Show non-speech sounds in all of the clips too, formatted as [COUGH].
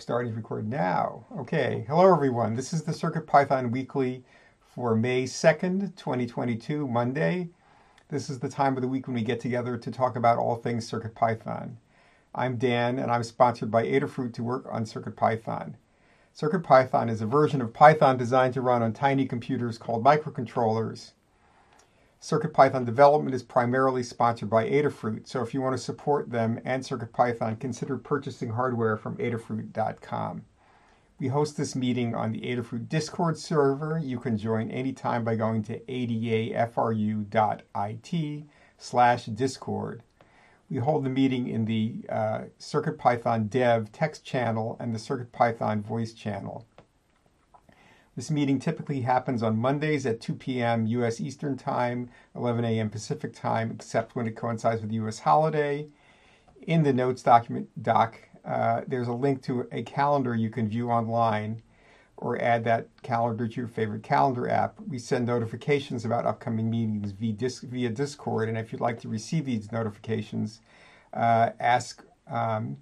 starting to record now. Okay, hello everyone. This is the Circuit Python Weekly for May 2nd, 2022, Monday. This is the time of the week when we get together to talk about all things Circuit Python. I'm Dan, and I'm sponsored by Adafruit to work on CircuitPython. CircuitPython is a version of Python designed to run on tiny computers called microcontrollers. CircuitPython development is primarily sponsored by Adafruit, so if you want to support them and CircuitPython, consider purchasing hardware from adafruit.com. We host this meeting on the Adafruit Discord server. You can join anytime by going to adafru.it slash discord. We hold the meeting in the uh, CircuitPython dev text channel and the CircuitPython voice channel. This meeting typically happens on Mondays at 2 p.m. U.S. Eastern Time, 11 a.m. Pacific Time, except when it coincides with U.S. holiday. In the notes document doc, uh, there's a link to a calendar you can view online or add that calendar to your favorite calendar app. We send notifications about upcoming meetings via, via Discord, and if you'd like to receive these notifications, uh, ask um,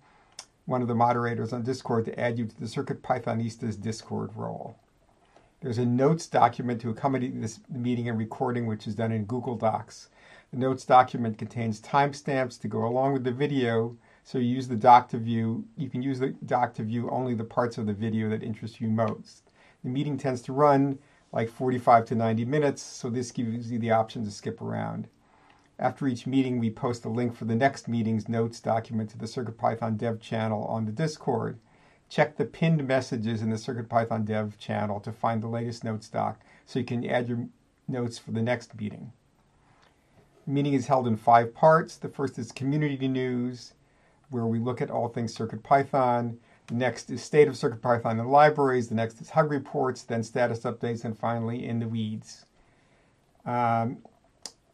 one of the moderators on Discord to add you to the Circuit Pythonistas Discord role. There's a notes document to accompany this meeting and recording, which is done in Google Docs. The notes document contains timestamps to go along with the video. So you use the doc to view, you can use the doc to view only the parts of the video that interest you most. The meeting tends to run like 45 to 90 minutes, so this gives you the option to skip around. After each meeting, we post a link for the next meeting's notes document to the CircuitPython dev channel on the Discord. Check the pinned messages in the CircuitPython dev channel to find the latest notes doc so you can add your notes for the next meeting. The meeting is held in five parts. The first is community news, where we look at all things CircuitPython. The next is state of CircuitPython and libraries. The next is hug reports, then status updates, and finally in the weeds. Um,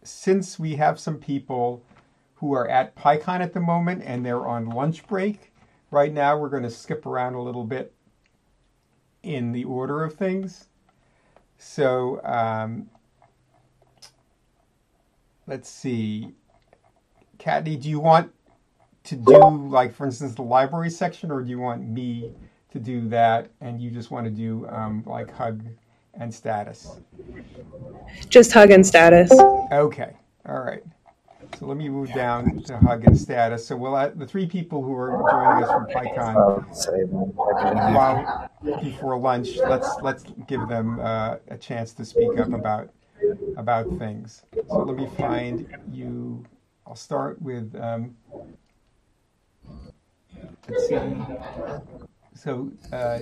since we have some people who are at PyCon at the moment and they're on lunch break, Right now, we're going to skip around a little bit in the order of things. So um, let's see. Kattni, do you want to do, like, for instance, the library section, or do you want me to do that and you just want to do, um, like, hug and status? Just hug and status. Okay. All right. So let me move down to hug and status. So we'll the three people who are joining us from PyCon while before lunch, let's let's give them uh, a chance to speak up about about things. So let me find you. I'll start with. Um, let's see. So. Uh,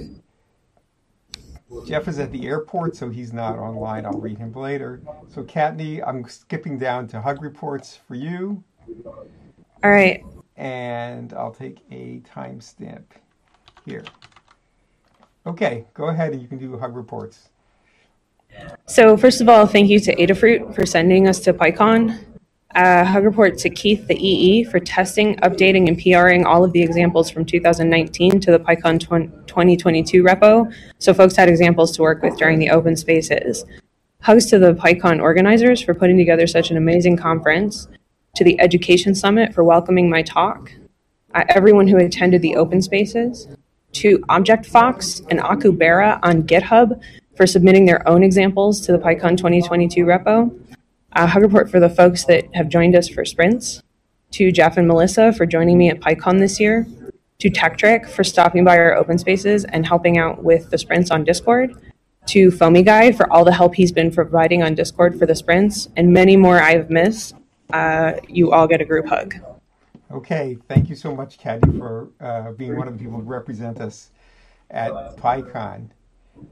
Jeff is at the airport, so he's not online. I'll read him later. So, Kattni, I'm skipping down to hug reports for you. All right. And I'll take a timestamp here. Okay, go ahead and you can do hug reports. So, first of all, thank you to Adafruit for sending us to PyCon uh, hug report to Keith, the EE, for testing, updating, and PRing all of the examples from 2019 to the PyCon 2022 repo, so folks had examples to work with during the open spaces. Hugs to the PyCon organizers for putting together such an amazing conference, to the Education Summit for welcoming my talk, uh, everyone who attended the open spaces, to ObjectFox and Akubera on GitHub for submitting their own examples to the PyCon 2022 repo, a hug report for the folks that have joined us for sprints, to Jeff and Melissa for joining me at PyCon this year, to Tekktrik for stopping by our open spaces and helping out with the sprints on Discord, to Foamy Guy for all the help he's been providing on Discord for the sprints, and many more I've missed. Uh, you all get a group hug. Okay, thank you so much, Kattni, for uh, being one of the people who represent us at PyCon.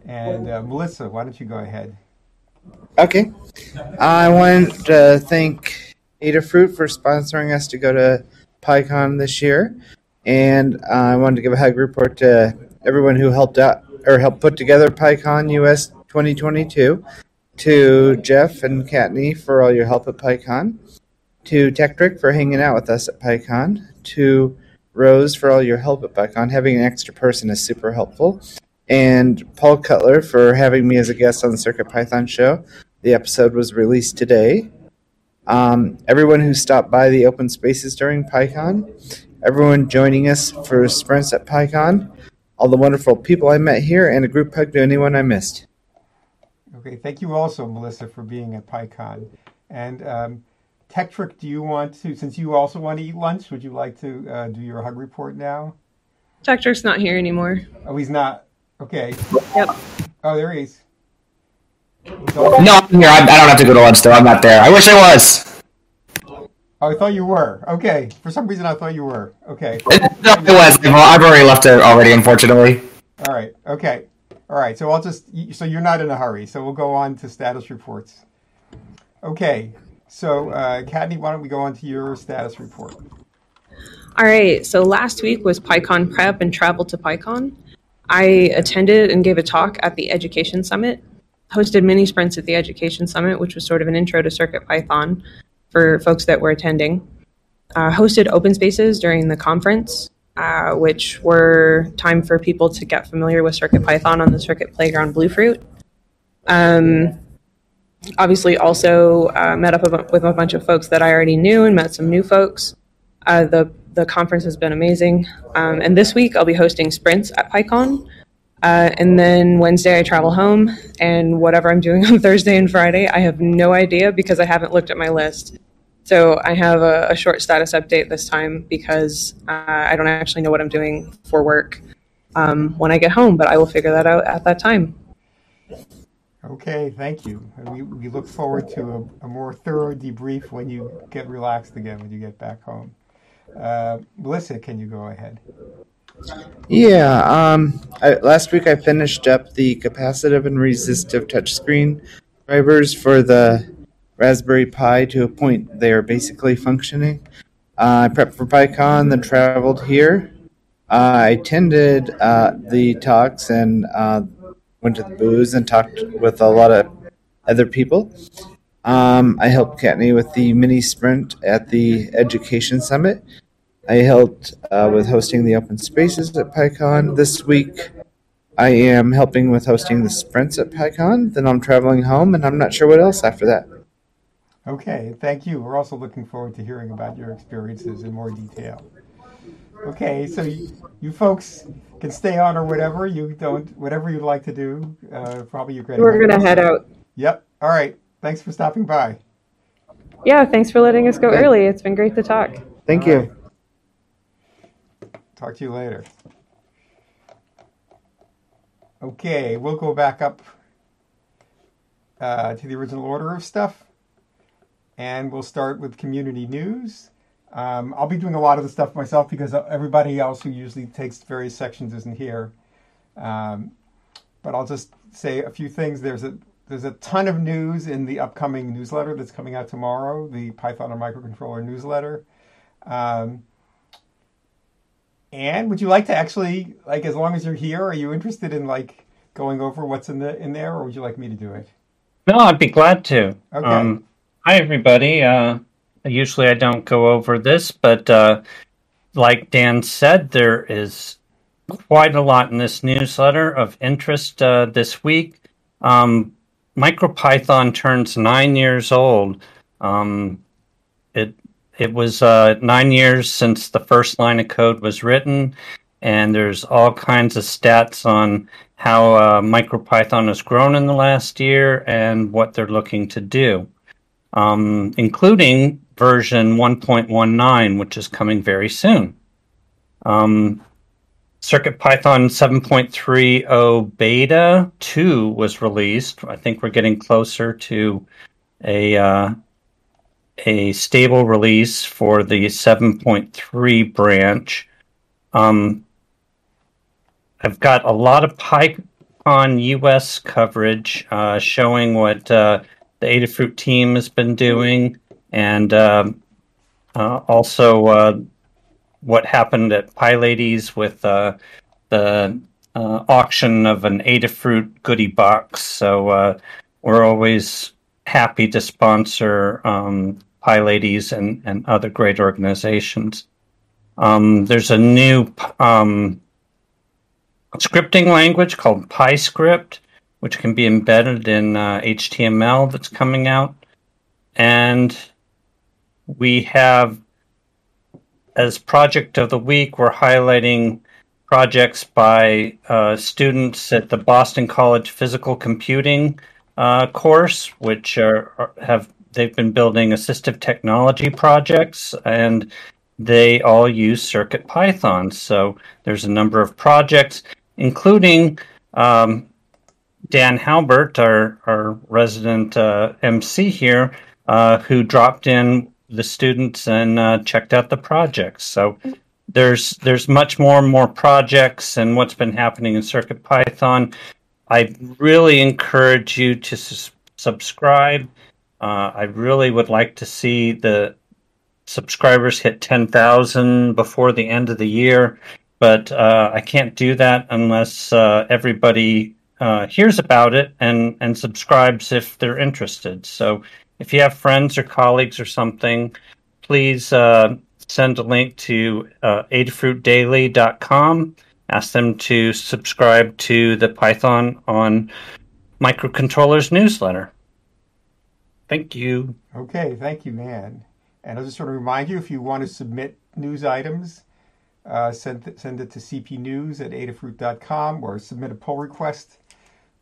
And uh, Melissa, why don't you go ahead? Okay. I want to thank Adafruit for sponsoring us to go to PyCon this year. And I wanted to give a hug report to everyone who helped out or helped put together PyCon US 2022. To Jeff and Kattni for all your help at PyCon. To Tekktrik for hanging out with us at PyCon. To Rose for all your help at PyCon. Having an extra person is super helpful and Paul Cutler for having me as a guest on the Circuit Python show. The episode was released today. Um, everyone who stopped by the open spaces during PyCon, everyone joining us for sprints at PyCon, all the wonderful people I met here, and a group hug to anyone I missed. Okay, thank you also, Melissa, for being at PyCon. And um, Tekktrik, do you want to, since you also want to eat lunch, would you like to uh, do your hug report now? Tekktrik's not here anymore. Oh, he's not. Okay. Yep. Oh, there he is. No, I'm here. I, I don't have to go to lunch though. I'm not there. I wish I was. Oh, I thought you were. Okay. For some reason, I thought you were. Okay. No, I was. I've already left it already, unfortunately. All right. Okay. All right. So I'll just. So you're not in a hurry. So we'll go on to status reports. Okay. So, uh, Kattni, why don't we go on to your status report? All right. So last week was PyCon prep and travel to PyCon. I attended and gave a talk at the Education Summit, hosted mini sprints at the Education Summit, which was sort of an intro to Circuit Python for folks that were attending. Uh, hosted open spaces during the conference, uh, which were time for people to get familiar with Circuit Python on the Circuit Playground Bluefruit. Um, obviously, also uh, met up with a- bunch of folks that I already knew and met some new folks. Uh, the the conference has been amazing. Um, and this week I'll be hosting sprints at PyCon. Uh, and then Wednesday I travel home, and whatever I'm doing [LAUGHS] on Thursday and Friday, I have no idea because I haven't looked at my list. So I have a, a short status update this time because uh, I don't actually know what I'm doing for work um, when I get home, but I will figure that out at that time. Okay, thank you. We, we look forward to a, a more thorough debrief when you get relaxed again, when you get back home. Uh, Melissa, can you go ahead? Yeah, um, I, last week I finished up the capacitive and resistive touchscreen drivers for the Raspberry Pi to a point they are basically functioning. Uh, I prepped for PyCon, then traveled here. Uh, I attended uh, the talks and uh, went to the booths and talked with a lot of other people. Um, I helped Kattni with the mini sprint at the Education Summit. I helped uh, with hosting the open spaces at PyCon this week. I am helping with hosting the sprints at PyCon. Then I'm traveling home, and I'm not sure what else after that. Okay, thank you. We're also looking forward to hearing about your experiences in more detail. Okay, so you, you folks can stay on or whatever. You don't, whatever you'd like to do. Uh, probably you're great. We're going to head out. Yep. All right. Thanks for stopping by. Yeah, thanks for letting us go Okay. early. It's been great to talk. Thank All you. right. Talk to you later. Okay, we'll go back up uh, to the original order of stuff. And we'll start with community news. Um, I'll be doing a lot of the stuff myself because everybody else who usually takes various sections isn't here. Um, but I'll just say a few things. There's a there's a ton of news in the upcoming newsletter that's coming out tomorrow, the Python and Microcontroller newsletter. Um, and would you like to actually, like, as long as you're here, are you interested in like going over what's in the in there, or would you like me to do it? No, I'd be glad to. Okay. Um, hi, everybody. Uh, usually I don't go over this, but uh, like Dan said, there is quite a lot in this newsletter of interest uh, this week. Um, MicroPython turns nine years old. Um, it it was uh, nine years since the first line of code was written, and there's all kinds of stats on how uh, MicroPython has grown in the last year and what they're looking to do, um, including version 1.19, which is coming very soon. Um, CircuitPython 7.30 beta 2 was released. I think we're getting closer to a uh, a stable release for the 7.3 branch. Um, I've got a lot of PyCon US coverage uh, showing what uh, the Adafruit team has been doing, and um uh, also uh, what happened at PyLadies with uh, the uh, auction of an Adafruit goodie box. So we're always happy to sponsor um, PyLadies and, and other great organizations. Um, there's a new um, scripting language called PyScript, which can be embedded in uh, HTML that's coming out. And we have, as project of the week, we're highlighting projects by uh, students at the Boston College Physical Computing uh, course, which are, are, have they've been building assistive technology projects, and they all use Circuit Python. So there's a number of projects, including um, Dan Halbert, our our resident uh, MC here, uh, who dropped in the students and uh, checked out the projects. So there's there's much more and more projects and what's been happening in Circuit Python. I really encourage you to su- subscribe. Uh, I really would like to see the subscribers hit 10,000 before the end of the year, but uh, I can't do that unless uh, everybody uh, hears about it and, and subscribes if they're interested. So if you have friends or colleagues or something, please uh, send a link to uh, adafruitdaily.com. Ask them to subscribe to the Python on microcontrollers newsletter. Thank you. Okay, thank you, man. And I just want to remind you if you want to submit news items, uh, send, send it to cpnews at adafruit.com or submit a pull request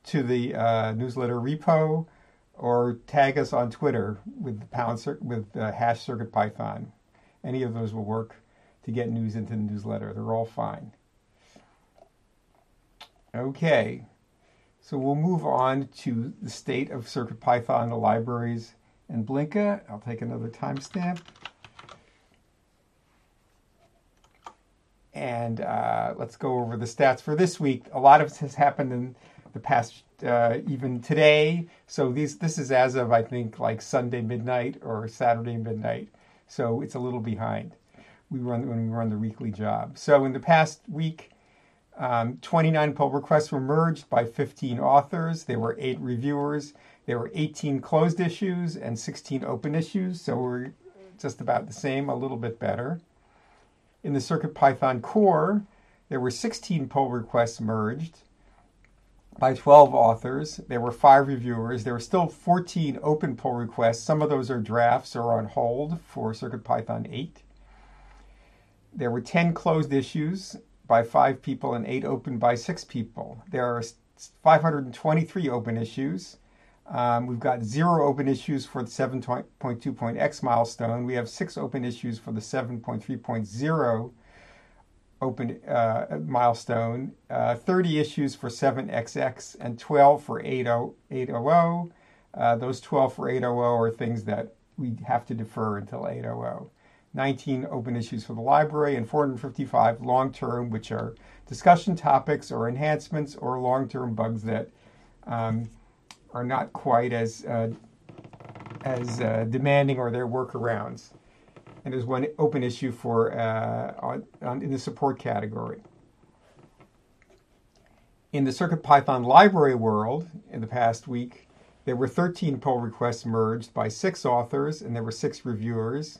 to the uh, newsletter repo or tag us on Twitter with the pound with uh, hash circuit python. Any of those will work to get news into the newsletter. They're all fine. Okay, so we'll move on to the state of CircuitPython, the libraries, and Blinka. I'll take another timestamp. And uh, let's go over the stats for this week. A lot of this has happened in the past, uh, even today. So these, this is as of, I think, like Sunday midnight or Saturday midnight. So it's a little behind. We run when we run the weekly job. So in the past week, um, 29 pull requests were merged by 15 authors. There were eight reviewers. There were 18 closed issues and 16 open issues. So we're just about the same, a little bit better. In the CircuitPython core, there were 16 pull requests merged by 12 authors. There were five reviewers. There were still 14 open pull requests. Some of those are drafts or on hold for CircuitPython 8. There were 10 closed issues by five people and eight open by six people. There are 523 open issues. Um, we've got zero open issues for the 7.2.x milestone. We have six open issues for the 7.3.0 open uh, milestone, uh, 30 issues for 7XX, and 12 for 800. Uh, those 12 for 800 are things that we have to defer until 800. 19 open issues for the library, and 455 long term, which are discussion topics or enhancements or long term bugs that um, are not quite as, uh, as uh, demanding or their workarounds and there's one open issue for uh, on, on, in the support category. In the CircuitPython library world, in the past week, there were 13 pull requests merged by six authors, and there were six reviewers.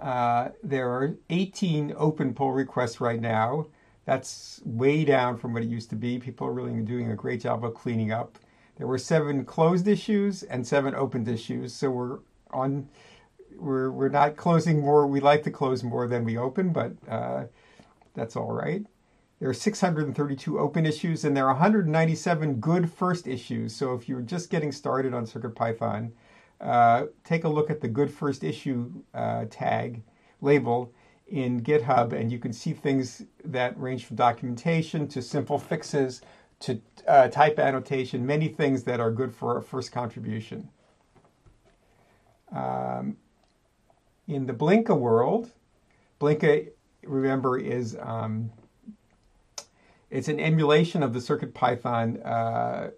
Uh, there are 18 open pull requests right now. That's way down from what it used to be. People are really doing a great job of cleaning up. There were seven closed issues and seven opened issues, so we're on we're we're not closing more. We like to close more than we open, but uh, that's all right. There are 632 open issues, and there are 197 good first issues. So if you're just getting started on CircuitPython, uh, take a look at the good first issue uh, tag label in GitHub, and you can see things that range from documentation to simple fixes to uh, type annotation, many things that are good for a first contribution. Um, in the Blinka world, Blinka, remember, is um, it's an emulation of the CircuitPython uh,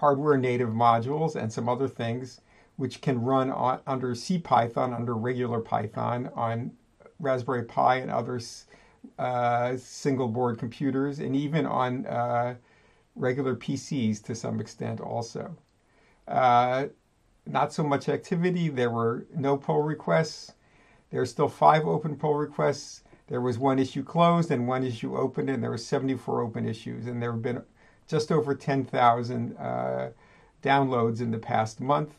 hardware native modules and some other things, which can run on, under CPython, under regular Python, on Raspberry Pi and other uh, single board computers, and even on uh, regular PCs to some extent also. Uh, not so much activity. There were no pull requests. There are still five open pull requests. There was one issue closed and one issue open, and there were 74 open issues. And there have been just over 10,000 uh, downloads in the past month.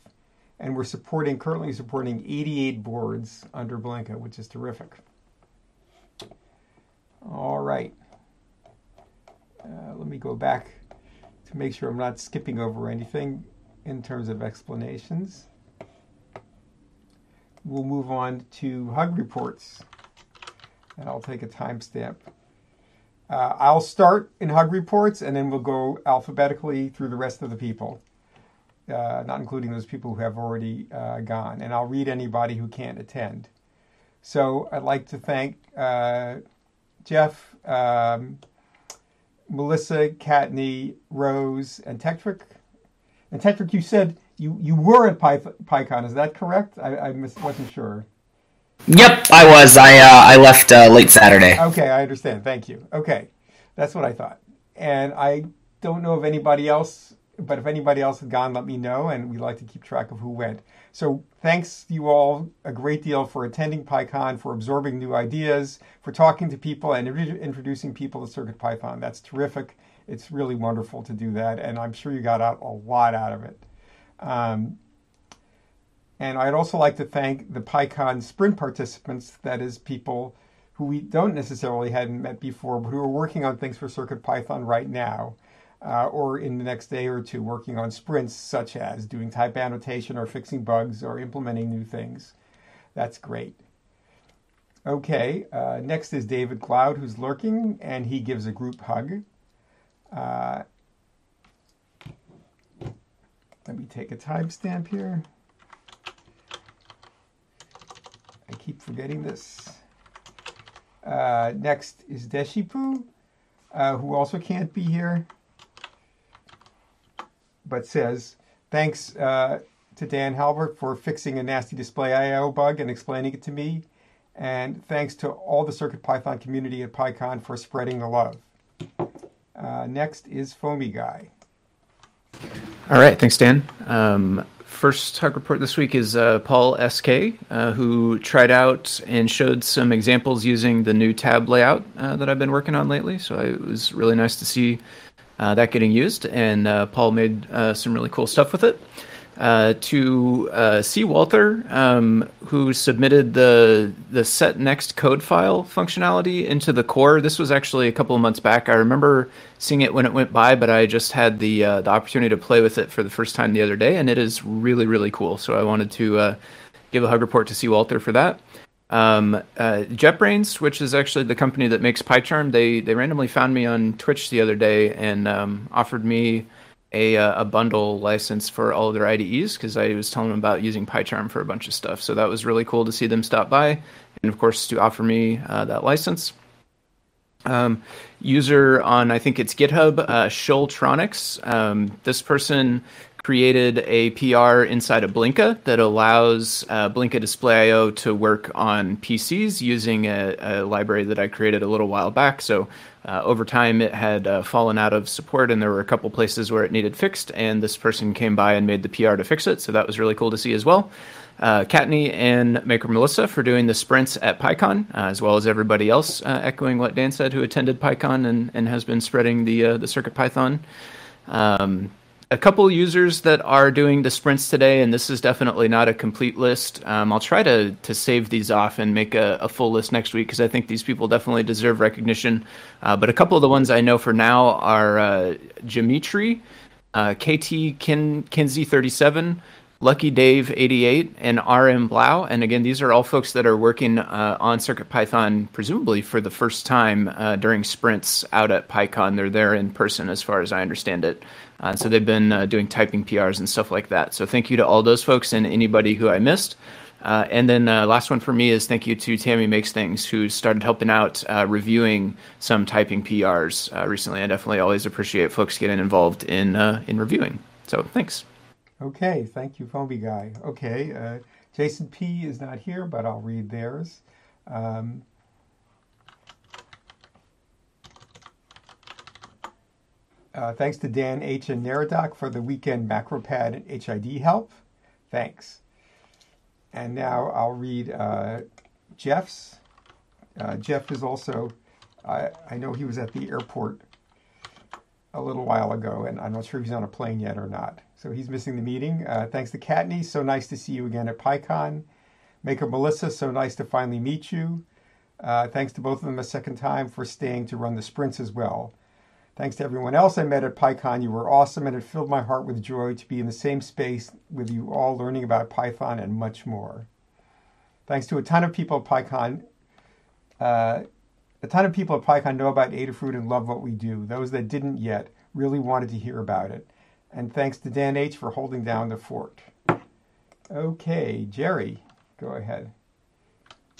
And we're supporting currently supporting 88 boards under Blinka, which is terrific. All right, let me go back to make sure I'm not skipping over anything in terms of explanations. We'll move on to hug reports, and I'll take a timestamp. Uh, I'll start in hug reports, and then we'll go alphabetically through the rest of the people, uh, not including those people who have already uh, gone. And I'll read anybody who can't attend. So I'd like to thank uh, Jeff, um, Melissa, Kattni, Rose, and Tekktrik. And Tekktrik, you said you, you were at PyCon. Is that correct? I, I wasn't sure. Yep, I was. I uh, I left uh, late Saturday. Okay, I understand. Thank you. Okay, that's what I thought. And I don't know of anybody else, but if anybody else had gone, let me know, and we like to keep track of who went. So thanks you all a great deal for attending PyCon, for absorbing new ideas, for talking to people and introducing people to Circuit Python. That's terrific. It's really wonderful to do that, and I'm sure you got out a lot out of it. Um, and I'd also like to thank the PyCon Sprint participants, that is, people who we don't necessarily hadn't met before, but who are working on things for CircuitPython right now uh, or in the next day or two working on sprints such as doing type annotation or fixing bugs or implementing new things. That's great. Okay, uh, next is David Glaude, who's lurking, and he gives a group hug. Uh, let me take a timestamp here. I keep forgetting this. Uh, next is Deshipu, uh, who also can't be here but says, thanks uh, to Dan Halbert for fixing a nasty display IO bug and explaining it to me. And thanks to all the CircuitPython community at PyCon for spreading the love. Uh, next is Foamy Guy. All right, thanks, Dan. Um, first hug report this week is uh, Paul SK, uh, who tried out and showed some examples using the new tab layout uh, that I've been working on lately. So it was really nice to see uh, that getting used, and uh, Paul made uh, some really cool stuff with it. Uh, to uh, C. Walther, um, who submitted the the set next code file functionality into the core. This was actually a couple of months back. I remember seeing it when it went by, but I just had the uh, the opportunity to play with it for the first time the other day, and it is really really cool. So I wanted to give a hug report to C. Walther for that. Um, uh, JetBrains, which is actually the company that makes PyCharm, they they randomly found me on Twitch the other day and um, offered me a uh, a bundle license for all of their IDEs because I was telling them about using PyCharm for a bunch of stuff. So that was really cool to see them stop by, and of course to offer me uh, that license. Um, user on I think it's GitHub, uh. Um, this person created a PR inside of Blinka that allows uh, Blinka Display IO to work on PCs using a, a, library that I created a little while back. So uh, over time, it had uh, fallen out of support, and there were a couple places where it needed fixed. And this person came by and made the PR to fix it. So that was really cool to see as well. Uh, Kattni and Maker Melissa for doing the sprints at PyCon, uh, as well as everybody else, uh, echoing what Dan said, who attended PyCon and, and has been spreading the uh, the Circuit Python. Um, a couple users that are doing the sprints today, and this is definitely not a complete list. Um, I'll try to to save these off and make a, a full list next week because I think these people definitely deserve recognition. Uh, but a couple of the ones I know for now are uh, Dimitri, uh, KT Kin, Kinsey 37, Lucky Dave 88, and RM Blau. And again, these are all folks that are working uh, on CircuitPython, presumably for the first time uh, during sprints out at PyCon. They're there in person, as far as I understand it. Uh, so they've been uh, doing typing PRs and stuff like that. So thank you to all those folks and anybody who I missed. Uh, and then uh, last one for me is thank you to Tammy Makes Things, who started helping out reviewing some typing PRs recently. I definitely always appreciate folks getting involved in in reviewing. So thanks. Okay, thank you, Foamy Guy. Okay, Jason P is not here, but I'll read theirs. Um, Uh, thanks to Dan H. and Neradoc for the weekend MacroPad and HID help. Thanks. And now I'll read uh, Jeff's. Uh, Jeff is also, I, I know he was at the airport a little while ago, and I'm not sure if he's on a plane yet or not. So he's missing the meeting. Uh, thanks to Kattni. So nice to see you again at PyCon. Maker Melissa, so nice to finally meet you. Uh, thanks to both of them a second time for staying to run the sprints as well. Thanks to everyone else I met at PyCon. You were awesome, and it filled my heart with joy to be in the same space with you all learning about Python and much more. Thanks to a ton of people at PyCon. Uh, a ton of people at PyCon know about Adafruit and love what we do. Those that didn't yet really wanted to hear about it. And thanks to Dan H. for holding down the fort. Okay, Jerry, go ahead.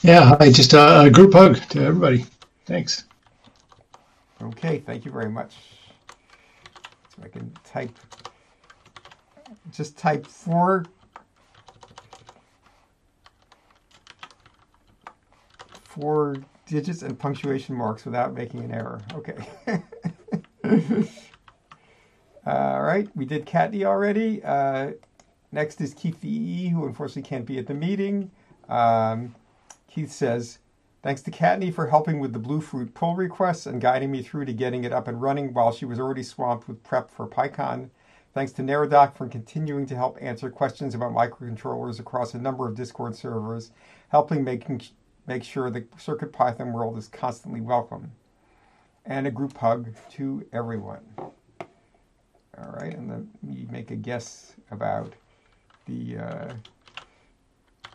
Yeah, I just uh, a group hug to everybody. Thanks. Okay, thank you very much. So I can type, just type four, four digits and punctuation marks without making an error. Okay. [LAUGHS] All right, we did Kattni already. Uh, next is Keith the EE, who unfortunately can't be at the meeting. Um, Keith says, Thanks to Kattni for helping with the Bluefruit pull requests and guiding me through to getting it up and running while she was already swamped with prep for PyCon. Thanks to Neradoc for continuing to help answer questions about microcontrollers across a number of Discord servers, helping making, make sure the CircuitPython world is constantly welcome. And a group hug to everyone. And then you make a guess about the uh,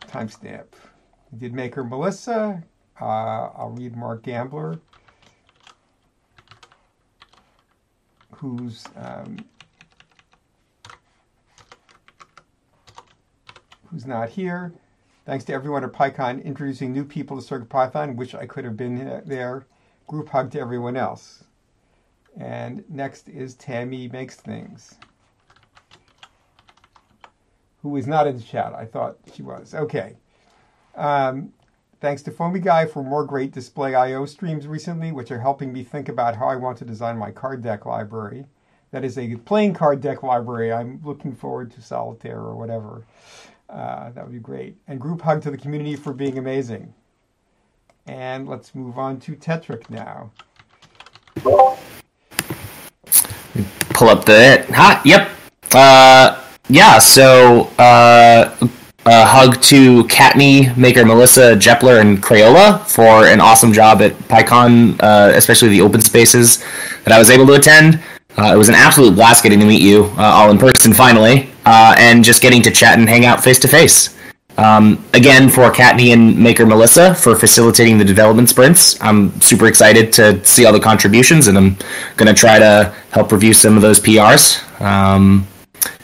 timestamp. Did Maker Melissa, uh, I'll read Mark Gambler, who's um, who's not here. Thanks to everyone at PyCon introducing new people to CircuitPython. Wish I could have been there. Group hug to everyone else. And next is Tammy Makes Things, who is not in the chat. I thought she was. Okay. Um, Thanks to Foamy Guy for more great display I/O streams recently, which are helping me think about how I want to design my card deck library. That is a playing card deck library. I'm looking forward to Solitaire or whatever. Uh, that would be great. And group hug to the community for being amazing. And let's move on to Tekktrik now. Pull up the ha. Yep. Uh, yeah. So uh, uh, hug to Kattni, Maker Melissa, Jepler, and Crayola for an awesome job at PyCon, uh, especially the open spaces that I was able to attend. Uh, it was an absolute blast getting to meet you uh, all in person finally, uh, and just getting to chat and hang out face to face. Again, for Kattni and Maker Melissa for facilitating the development sprints. I'm super excited to see all the contributions, and I'm going to try to help review some of those PRs. Um,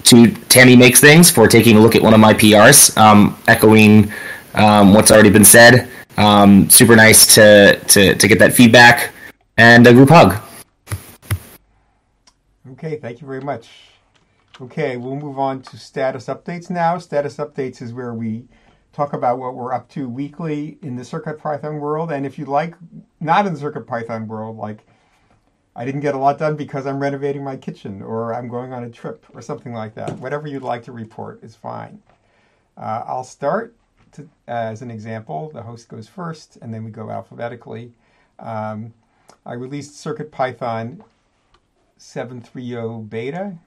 to Tammy Makes Things for taking a look at one of my PRs, um, echoing um, what's already been said. Um, super nice to, to, to get that feedback and a group hug. Okay, thank you very much. Okay, we'll move on to status updates now. Status updates is where we talk about what we're up to weekly in the Circuit Python world. And if you'd like, not in the Circuit Python world, like I didn't get a lot done because I'm renovating my kitchen or I'm going on a trip or something like that. Whatever you'd like to report is fine. Uh, I'll start to, as an example. The host goes first and then we go alphabetically. Um, I released Circuit Python 730 beta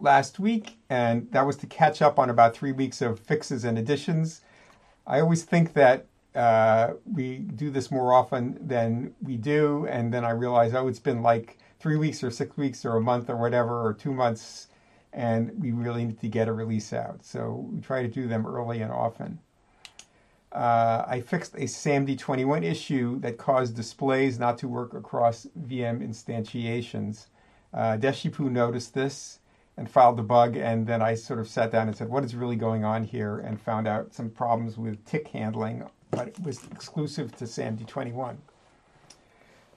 last week, and that was to catch up on about three weeks of fixes and additions. I always think that uh, we do this more often than we do. And then I realize, oh, it's been like three weeks or six weeks or a month or whatever, or two months, and we really need to get a release out. So we try to do them early and often. Uh, I fixed a SAMD21 issue that caused displays not to work across VM instantiations. Uh, Deshipu noticed this and filed the bug, and then I sort of sat down and said, what is really going on here? And found out some problems with tick handling but it was exclusive to SAMD21.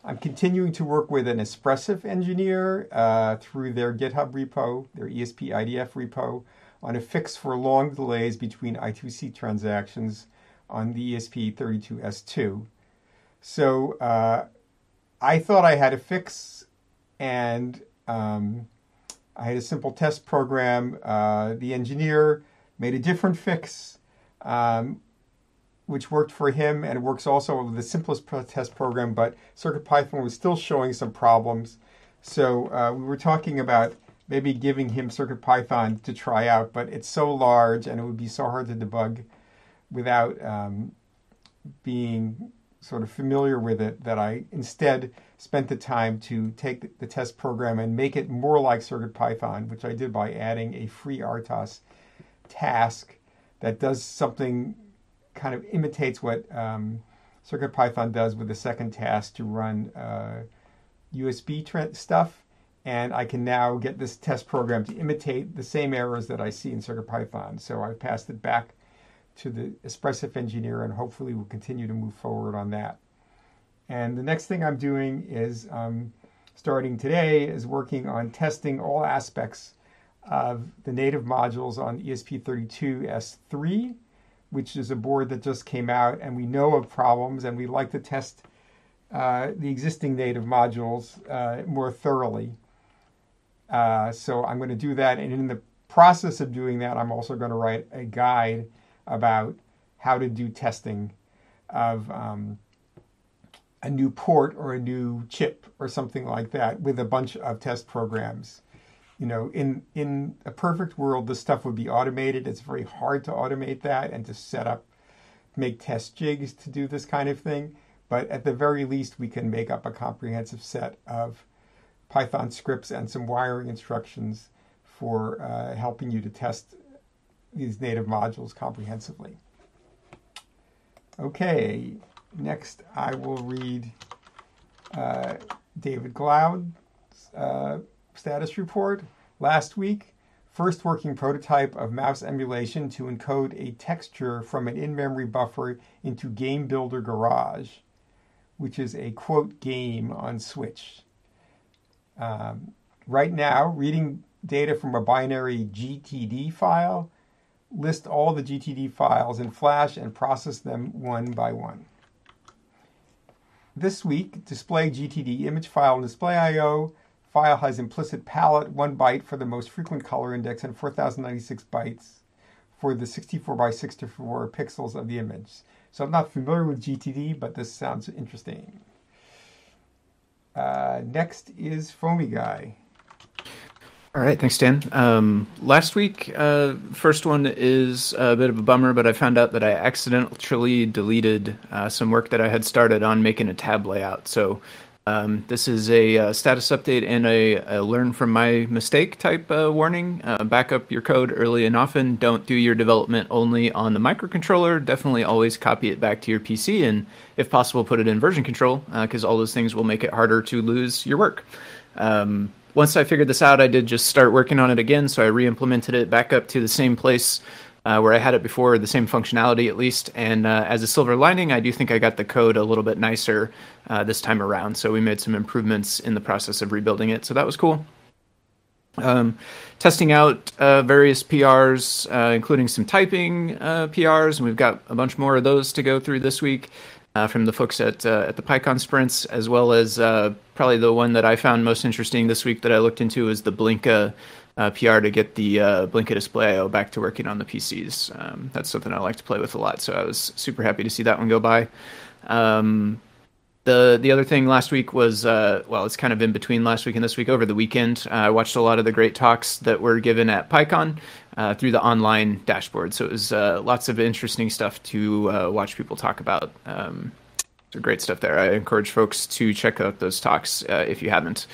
I'm continuing to work with an Espressif engineer uh, through their GitHub repo, their ESP IDF repo, on a fix for long delays between I2C transactions on the ESP32S2. So uh, I thought I had a fix, and um, I had a simple test program. Uh, the engineer made a different fix. Um, which worked for him and it works also with the simplest test program, but CircuitPython was still showing some problems. So uh, we were talking about maybe giving him CircuitPython to try out, but it's so large and it would be so hard to debug without um, being sort of familiar with it that I instead spent the time to take the test program and make it more like CircuitPython, which I did by adding a FreeRTOS task that does something kind of imitates what um, CircuitPython does with the second task to run uh, USB tra- stuff. And I can now get this test program to imitate the same errors that I see in CircuitPython. So I've passed it back to the Espressif engineer, and hopefully we'll continue to move forward on that. And the next thing I'm doing is um, starting today is working on testing all aspects of the native modules on ESP32S3, which is a board that just came out, and we know of problems, and we like to test uh, the existing native modules uh, more thoroughly. Uh, so I'm going to do that, and in the process of doing that, I'm also going to write a guide about how to do testing of um, a new port or a new chip or something like that with a bunch of test programs. You know, in in a perfect world, this stuff would be automated. It's very hard to automate that and to set up, make test jigs to do this kind of thing. But at the very least, we can make up a comprehensive set of Python scripts and some wiring instructions for uh, helping you to test these native modules comprehensively. Okay, next I will read uh, David Glaude's uh, status report. Last week, first working prototype of mouse emulation to encode a texture from an in-memory buffer into Game Builder Garage, which is a quote game on Switch. Um, right now, reading data from a binary GTD file list all the GTD files in Flash and process them one by one. This week, display GTD image file in display IO. File has implicit palette, 1 byte for the most frequent color index, and 4096 bytes for the 64 by 64 pixels of the image. So I'm not familiar with GTD, but this sounds interesting. Uh, next is Foamy Guy. All right, thanks, Dan. Um, last week, uh, first one is a bit of a bummer, but I found out that I accidentally deleted uh, some work that I had started on making a tab layout. So um, this is a uh, status update and a, a, learn from my mistake type uh, warning. Uh, back up your code early and often. Don't do your development only on the microcontroller. Definitely always copy it back to your PC, and if possible, put it in version control because uh, all those things will make it harder to lose your work. Um, once I figured this out, I did just start working on it again. So I re-implemented it back up to the same place uh, where I had it before, the same functionality at least. And uh, as a silver lining, I do think I got the code a little bit nicer uh, this time around. So we made some improvements in the process of rebuilding it. So that was cool. Um, testing out uh, various PRs, uh, including some typing uh, PRs, and we've got a bunch more of those to go through this week from the folks at at the PyCon sprints, as well as probably the one that I found most interesting this week that I looked into is the Blinka uh, PR to get the uh, Blinka Display IO back to working on the PCs. Um, that's something I like to play with a lot, so I was super happy to see that one go by. Um, the the other thing last week was uh, well, it's kind of in between last week and this week. Over the weekend, uh, I watched a lot of the great talks that were given at PyCon uh, through the online dashboard. So it was uh, lots of interesting stuff to uh, watch people talk about. Um, so great stuff there. I encourage folks to check out those talks uh, if you haven't.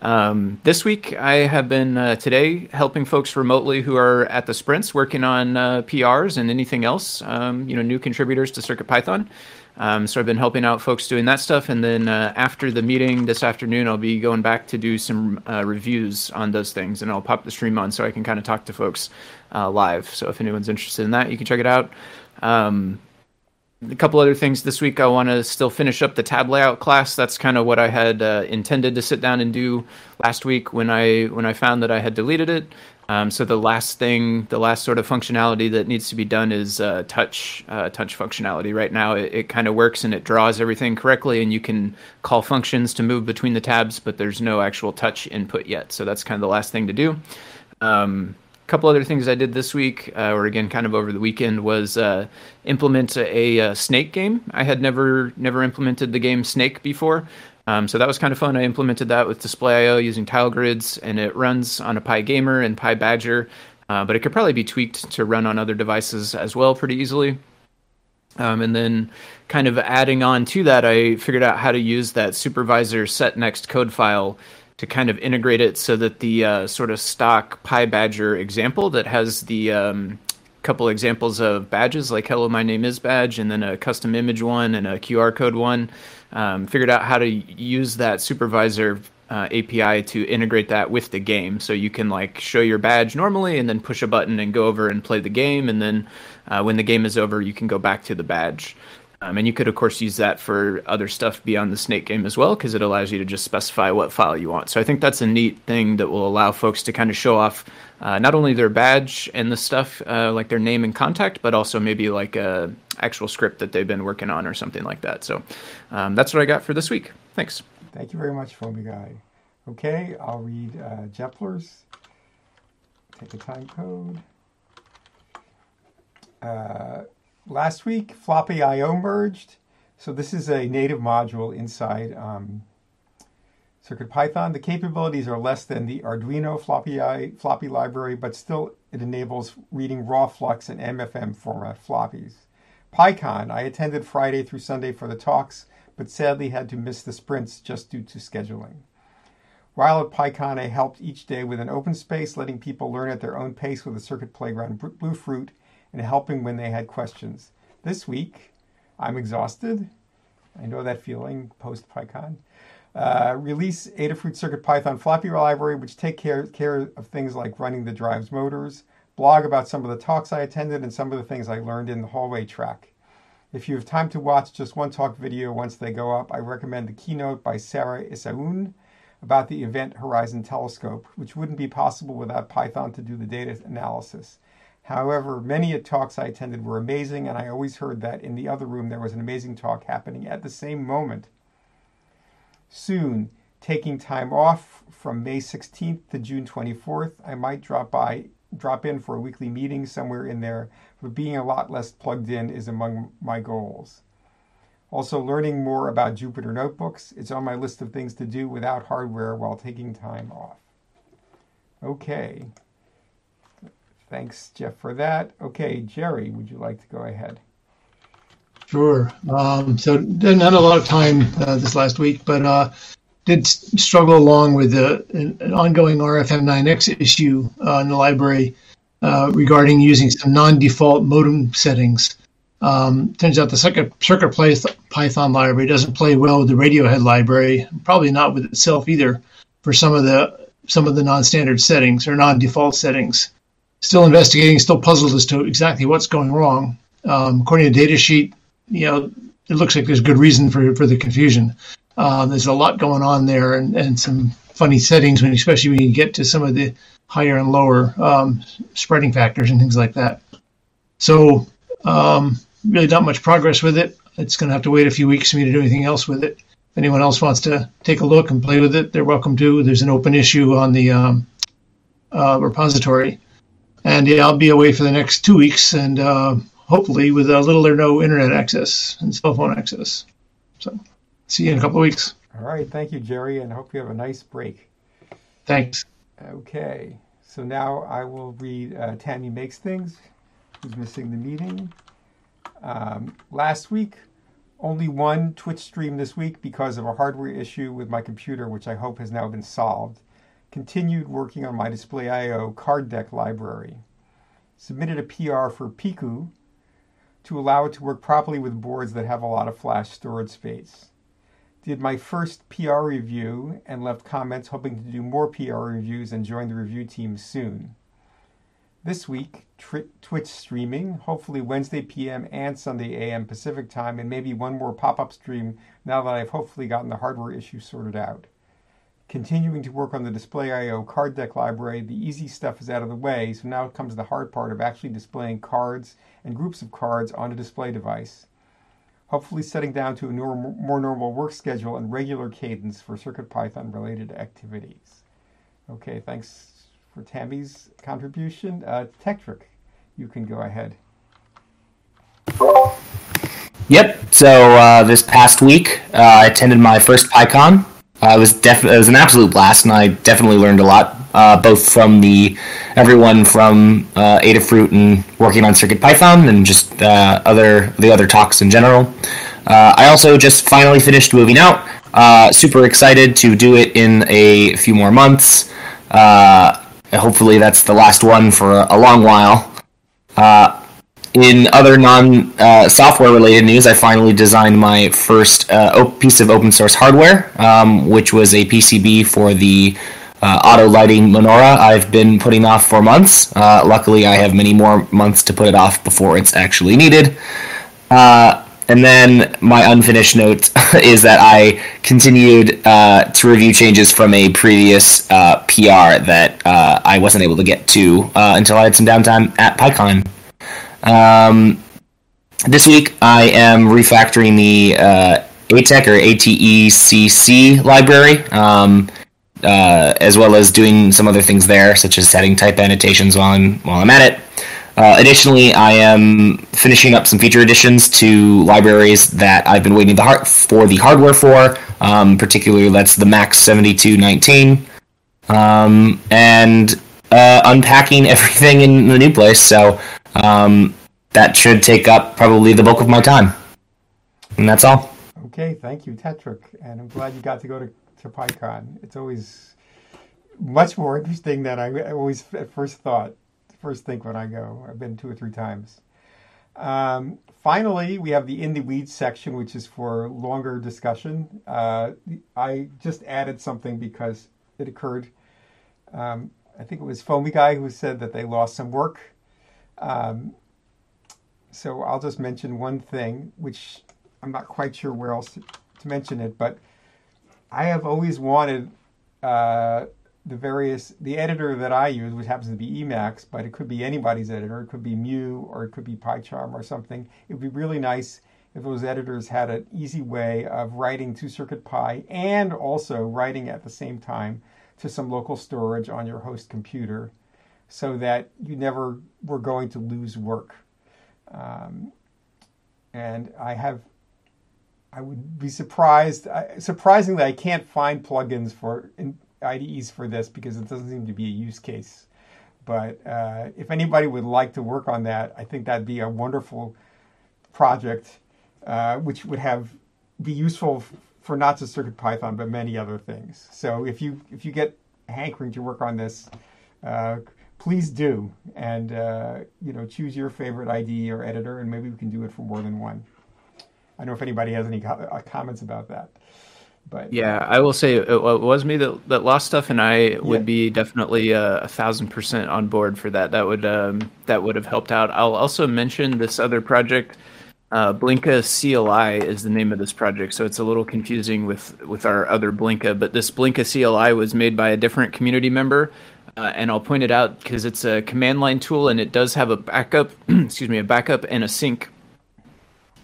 Um, this week, I have been uh, today helping folks remotely who are at the sprints working on uh, PRs and anything else, um, you know, new contributors to CircuitPython. Um, so I've been helping out folks doing that stuff, and then uh, after the meeting this afternoon, I'll be going back to do some uh, reviews on those things, and I'll pop the stream on so I can kind of talk to folks uh, live. So if anyone's interested in that, you can check it out. A couple other things this week. I want to still finish up the tab layout class. That's kind of what I had uh, intended to sit down and do last week when I when I found that I had deleted it. Um, so the last thing, the last sort of functionality that needs to be done is uh, touch uh, touch functionality. Right now, it, it kind of works and it draws everything correctly, and you can call functions to move between the tabs, but there's no actual touch input yet. So that's kind of the last thing to do. Um, couple other things I did this week, uh, or again, kind of over the weekend, was uh, implement a, a, uh, Snake game. I had never never implemented the game Snake before. Um, so that was kind of fun. I implemented that with Display.io using tile grids, and it runs on a PyGamer and PyBadger, uh, but it could probably be tweaked to run on other devices as well pretty easily. Um, and then kind of adding on to that, I figured out how to use that supervisor set next code file to kind of integrate it so that the uh, sort of stock PyBadger example that has the um, couple examples of badges like hello my name is badge and then a custom image one and a qr code one um, figured out how to use that supervisor uh, api to integrate that with the game. So you can like show your badge normally and then push a button and go over and play the game and then uh, when the game is over you can go back to the badge um, and you could, of course, use that for other stuff beyond the Snake game as well, because it allows you to just specify what file you want. So I think that's a neat thing that will allow folks to kind of show off uh, not only their badge and the stuff, uh, like their name and contact, but also maybe like a actual script that they've been working on or something like that. So um, that's what I got for this week. Thanks. Thank you very much, Foamy Guy. Okay, I'll read uh, Jepler's. Take a time code. Uh, last week, Floppy I/O merged. So this is a native module inside um, CircuitPython. The capabilities are less than the Arduino floppy, I, floppy library, but still it enables reading raw flux and MFM format floppies. PyCon, I attended Friday through Sunday for the talks, but sadly had to miss the sprints just due to scheduling. While at PyCon, I helped each day with an open space, letting people learn at their own pace with a circuit playground Bluefruit and helping when they had questions. This week, I'm exhausted. I know that feeling post PyCon. Uh, release Adafruit CircuitPython floppy library, which take care, care of things like running the drives motors, blog about some of the talks I attended and some of the things I learned in the hallway track. If you have time to watch just one talk video once they go up, I recommend the keynote by Sara Issaoun about the Event Horizon Telescope, which wouldn't be possible without Python to do the data analysis. However, many talks I attended were amazing, and I always heard that in the other room there was an amazing talk happening at the same moment soon, taking time off from May 16th to June 24th. I might drop by, drop in for a weekly meeting somewhere in there, but being a lot less plugged in is among my goals. Also, learning more about Jupyter Notebooks. It's on my list of things to do without hardware while taking time off. Okay. Thanks, Jeff, for that. Okay, Jerry, would you like to go ahead? Sure. Um, so didn't have a lot of time uh, this last week, but uh, did struggle along with uh, an, an, ongoing RFM9X issue uh, in the library uh, regarding using some non-default modem settings. Um, turns out the Circuit, Circuit Python library doesn't play well with the Radiohead library, probably not with itself either for some of the some of the non-standard settings or non-default settings. Still investigating, still puzzled as to exactly what's going wrong. Um, according to datasheet, you know, it looks like there's good reason for, for the confusion. Uh, there's a lot going on there and, and some funny settings, when, especially when you get to some of the higher and lower um, spreading factors and things like that. So, um, really not much progress with it. It's going to have to wait a few weeks for me to do anything else with it. If anyone else wants to take a look and play with it, they're welcome to. There's an open issue on the um, uh, repository. And yeah, I'll be away for the next two weeks, and uh, hopefully with a little or no internet access and cell phone access. So, see you in a couple of weeks. All right. Thank you, Jerry, and hope you have a nice break. Thanks. Okay. So now I will read uh, Tammy Makes Things, who's missing the meeting. Um, last week, only one Twitch stream this week because of a hardware issue with my computer, which I hope has now been solved. Continued working on my Display I/O card deck library. Submitted a PR for Piku, to allow it to work properly with boards that have a lot of flash storage space. Did my first PR review and left comments hoping to do more PR reviews and join the review team soon. This week, Twitch streaming, hopefully Wednesday PM and Sunday AM Pacific time, and maybe one more pop up stream now that I've hopefully gotten the hardware issue sorted out continuing to work on the Display I/O card deck library. The easy stuff is out of the way, so now comes the hard part of actually displaying cards and groups of cards on a display device. Hopefully setting down to a more normal work schedule and regular cadence for CircuitPython related activities. Okay, thanks for Tammy's contribution. Uh, Tekktrik, you can go ahead. Yep. So uh, this past week, uh, I attended my first PyCon, uh, it was def- it was an absolute blast, and I definitely learned a lot. uh, both from the everyone from uh, Adafruit and working on Circuit Python and just uh, other the other talks in general. Uh, I also just finally finished moving out. Uh, super excited to do it in a few more months. Hopefully, that's the last one for a long while. In other non software related news, I finally designed my first piece of open source hardware, um, which was a PCB for the uh, auto lighting menorah I've been putting off for months. Uh, luckily, I have many more months to put it off before it's actually needed. Uh, and then my unfinished note [LAUGHS] is that I continued uh, to review changes from a previous uh, PR that uh, I wasn't able to get to until I had some downtime at PyCon. Um, this week, I am refactoring the ATEC or ATECC library. Um, uh, as well as doing some other things there, such as setting type annotations while I'm while I'm at it. Uh, additionally, I am finishing up some feature additions to libraries that I've been waiting the har- for the hardware for. Um, particularly, that's the Max 7219, um, and uh, unpacking [LAUGHS] everything in the new place. So um, that should take up probably the bulk of my time, and that's all. Okay, thank you, Tekktrik, and I'm glad you got to go to to PyCon. It's always much more interesting than I always at first thought, first think when I go. I've been two or three times. Um, finally, we have the in the weeds section, which is for longer discussion. Uh, I just added something because it occurred. Um, I think it was Foamy Guy who said that they lost some work. Um, so I'll just mention one thing, which I'm not quite sure where else to, mention it, but I have always wanted uh, the various the editor that I use, which happens to be Emacs, but it could be anybody's editor. It could be Mu or it could be PyCharm or something. It would be really nice if those editors had an easy way of writing to CircuitPy and also writing at the same time to some local storage on your host computer, so that you never were going to lose work. Um, and I have I would be surprised. Uh, surprisingly, I can't find plugins for IDEs for this because it doesn't seem to be a use case. But uh, if anybody would like to work on that, I think that'd be a wonderful project, uh, which would have be useful for not just Circuit Python but many other things. So if you if you get hankering to work on this, uh, please do, and uh, you know choose your favorite IDE or editor, and maybe we can do it for more than one. I don't know if anybody has any co- uh, comments about that. But yeah, I will say it, was me that, that lost stuff, and I would yeah. be definitely uh, a thousand percent on board for that. That would um, that would have helped out. I'll also mention this other project. Uh, Blinka CLI is the name of this project, so it's a little confusing with with our other Blinka. But this Blinka CLI was made by a different community member, uh, and I'll point it out because it's a command line tool, and it does have a backup, [CLEARS THROAT] excuse me, a backup and a sync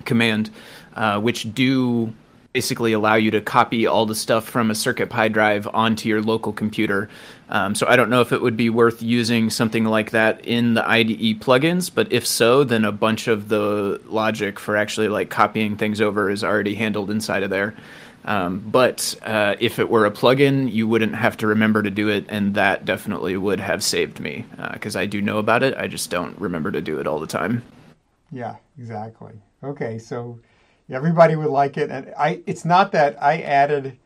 command uh, which do basically allow you to copy all the stuff from a Circuit Pi drive onto your local computer. Um, so I don't know if it would be worth using something like that in the IDE plugins, but if so, then a bunch of the logic for actually like copying things over is already handled inside of there. Um, but uh, if it were a plugin, you wouldn't have to remember to do it, and that definitely would have saved me because uh, I do know about it. I just don't remember to do it all the time. Yeah, exactly. Okay, so everybody would like it. And I, it's not that I added.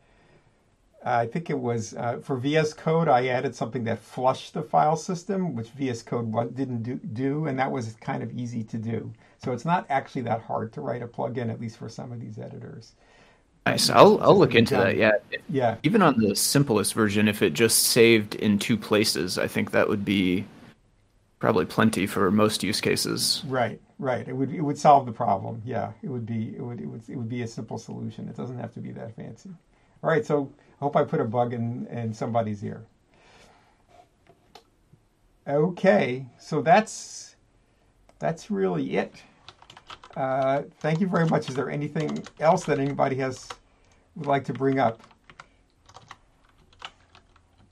Uh, I think it was uh, for VS Code. I added something that flushed the file system, which VS Code didn't do, do, and that was kind of easy to do. So it's not actually that hard to write a plugin, at least for some of these editors. Nice. I'll I'll look into that. Yeah. Yeah. Even on the simplest version, if it just saved in two places, I think that would be probably plenty for most use cases. Right. Right. It would it would solve the problem. Yeah. It would be it would it would it would be a simple solution. It doesn't have to be that fancy. All right. So I hope I put a bug in in somebody's ear. Okay. So that's that's really it. Uh, thank you very much. Is there anything else that anybody has would like to bring up?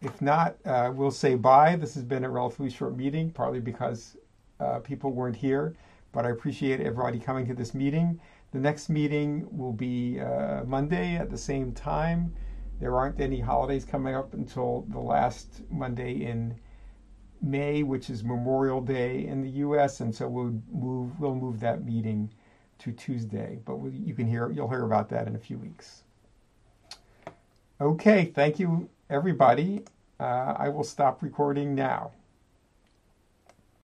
If not, uh, we'll say bye. This has been a relatively short meeting, partly because uh, people weren't here but I appreciate everybody coming to this meeting. The next meeting will be uh, Monday at the same time. There aren't any holidays coming up until the last Monday in May, which is Memorial Day in the U.S., and so we'll move we'll move that meeting to Tuesday. But we, you can hear you'll hear about that in a few weeks. Okay, thank you everybody. Uh, I will stop recording now.